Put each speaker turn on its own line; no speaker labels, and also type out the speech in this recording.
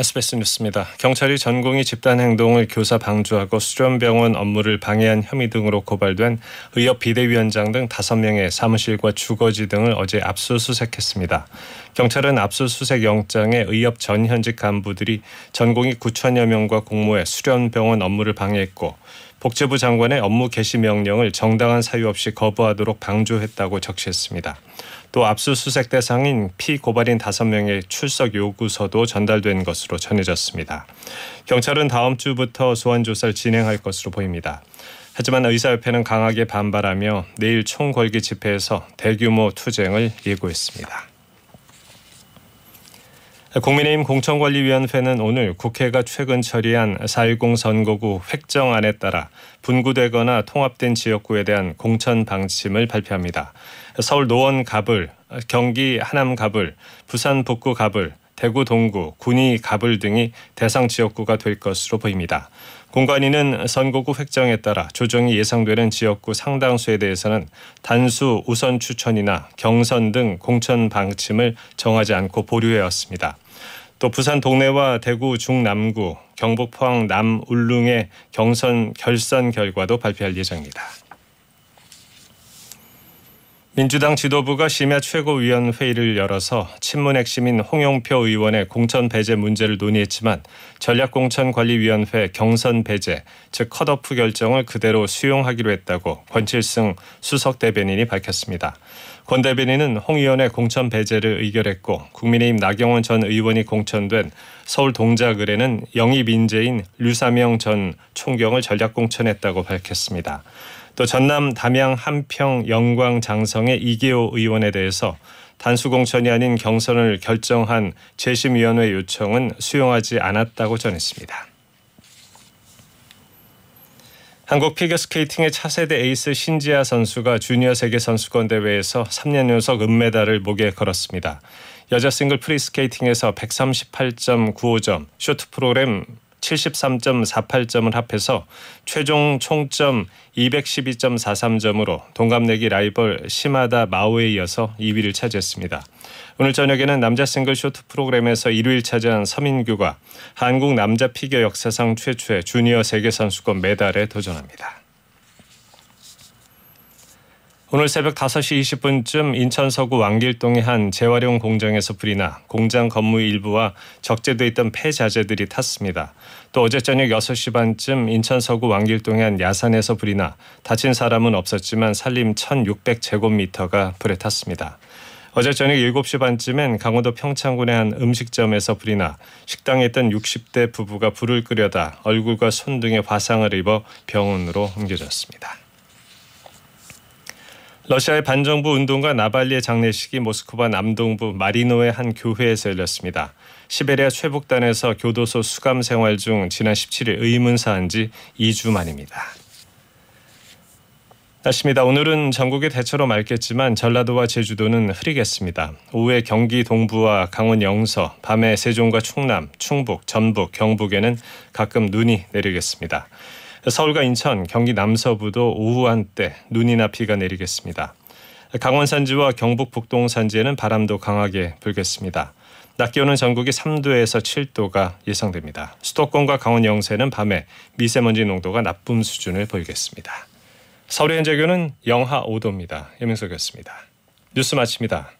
SBS 뉴스입니다. 경찰이 전공의 집단 행동을 교사 방조하고 수련병원 업무를 방해한 혐의 등으로 고발된 의협 비대위원장 등 5명의 사무실과 주거지 등을 어제 압수수색했습니다. 경찰은 압수수색 영장에 의협 전 현직 간부들이 전공의 9천여 명과 공모해 수련병원 업무를 방해했고 복지부 장관의 업무 개시 명령을 정당한 사유 없이 거부하도록 방조했다고 적시했습니다. 또 압수수색 대상인 피고발인 5명의 출석 요구서도 전달된 것으로 전해졌습니다. 경찰은 다음 주부터 소환 조사를 진행할 것으로 보입니다. 하지만 의사협회는 강하게 반발하며 내일 총궐기 집회에서 대규모 투쟁을 예고했습니다. 국민의힘 공천관리위원회는 오늘 국회가 최근 처리한 4.10 선거구 획정안에 따라 분구되거나 통합된 지역구에 대한 공천 방침을 발표합니다. 서울 노원 갑을, 경기 하남 갑을, 부산 북구 갑을, 대구 동구, 군위 갑을 등이 대상 지역구가 될 것으로 보입니다. 공관위는 선거구 획정에 따라 조정이 예상되는 지역구 상당수에 대해서는 단수 우선 추천이나 경선 등 공천 방침을 정하지 않고 보류해왔습니다. 또 부산 동래와 대구 중남구, 경북 포항 남울릉의 경선 결선 결과도 발표할 예정입니다. 민주당 지도부가 심야 최고위원회의를 열어서 친문 핵심인 홍영표 의원의 공천 배제 문제를 논의했지만 전략공천관리위원회 경선 배제, 즉 컷오프 결정을 그대로 수용하기로 했다고 권칠승 수석 대변인이 밝혔습니다. 권 대변인은 홍 의원의 공천 배제를 의결했고 국민의힘 나경원 전 의원이 공천된 서울 동작 을에는 영입 인재인 류사명 전 총경을 전략공천했다고 밝혔습니다. 또 전남 담양 함평 영광 장성의 이개호 의원에 대해서 단수 공천이 아닌 경선을 결정한 재심위원회 요청은 수용하지 않았다고 전했습니다. 한국 피겨스케이팅의 차세대 에이스 신지아 선수가 주니어 세계 선수권 대회에서 3년 연속 은메달을 목에 걸었습니다. 여자 싱글 프리스케이팅에서 138.95점, 쇼트 프로그램 73.48점을 합해서 최종 총점 212.43점으로 동갑내기 라이벌 시마다 마오에 이어서 2위를 차지했습니다. 오늘 저녁에는 남자 싱글 쇼트 프로그램에서 1위를 차지한 서민규가 한국 남자 피겨 역사상 최초의 주니어 세계 선수권 메달에 도전합니다. 오늘 새벽 5시 20분쯤 인천 서구 왕길동의 한 재활용 공장에서 불이 나 공장 건물 일부와 적재돼 있던 폐자재들이 탔습니다. 또 어제 저녁 6시 반쯤 인천 서구 왕길동의 한 야산에서 불이 나 다친 사람은 없었지만 산림 1600제곱미터가 불에 탔습니다. 어제 저녁 7시 반쯤엔 강원도 평창군의 한 음식점에서 불이 나 식당에 있던 60대 부부가 불을 끄려다 얼굴과 손 등에 화상을 입어 병원으로 옮겨졌습니다. 러시아의 반정부 운동가 나발리의 장례식이 모스크바 남동부 마리노의 한 교회에서 열렸습니다. 시베리아 최북단에서 교도소 수감 생활 중 지난 17일 의문사한 지 2주 만입니다. 날씨입니다. 오늘은 전국이 대체로 맑겠지만 전라도와 제주도는 흐리겠습니다. 오후에 경기 동부와 강원 영서, 밤에 세종과 충남, 충북, 전북, 경북에는 가끔 눈이 내리겠습니다. 서울과 인천, 경기 남서부도 오후 한때 눈이나 비가 내리겠습니다. 강원 산지와 경북 북동 산지에는 바람도 강하게 불겠습니다. 낮 기온은 전국이 3도에서 7도가 예상됩니다. 수도권과 강원 영세는 밤에 미세먼지 농도가 나쁨 수준을 보이겠습니다. 서울의 현재 기온은 영하 5도입니다. 예민석이었습니다. 뉴스 마칩니다.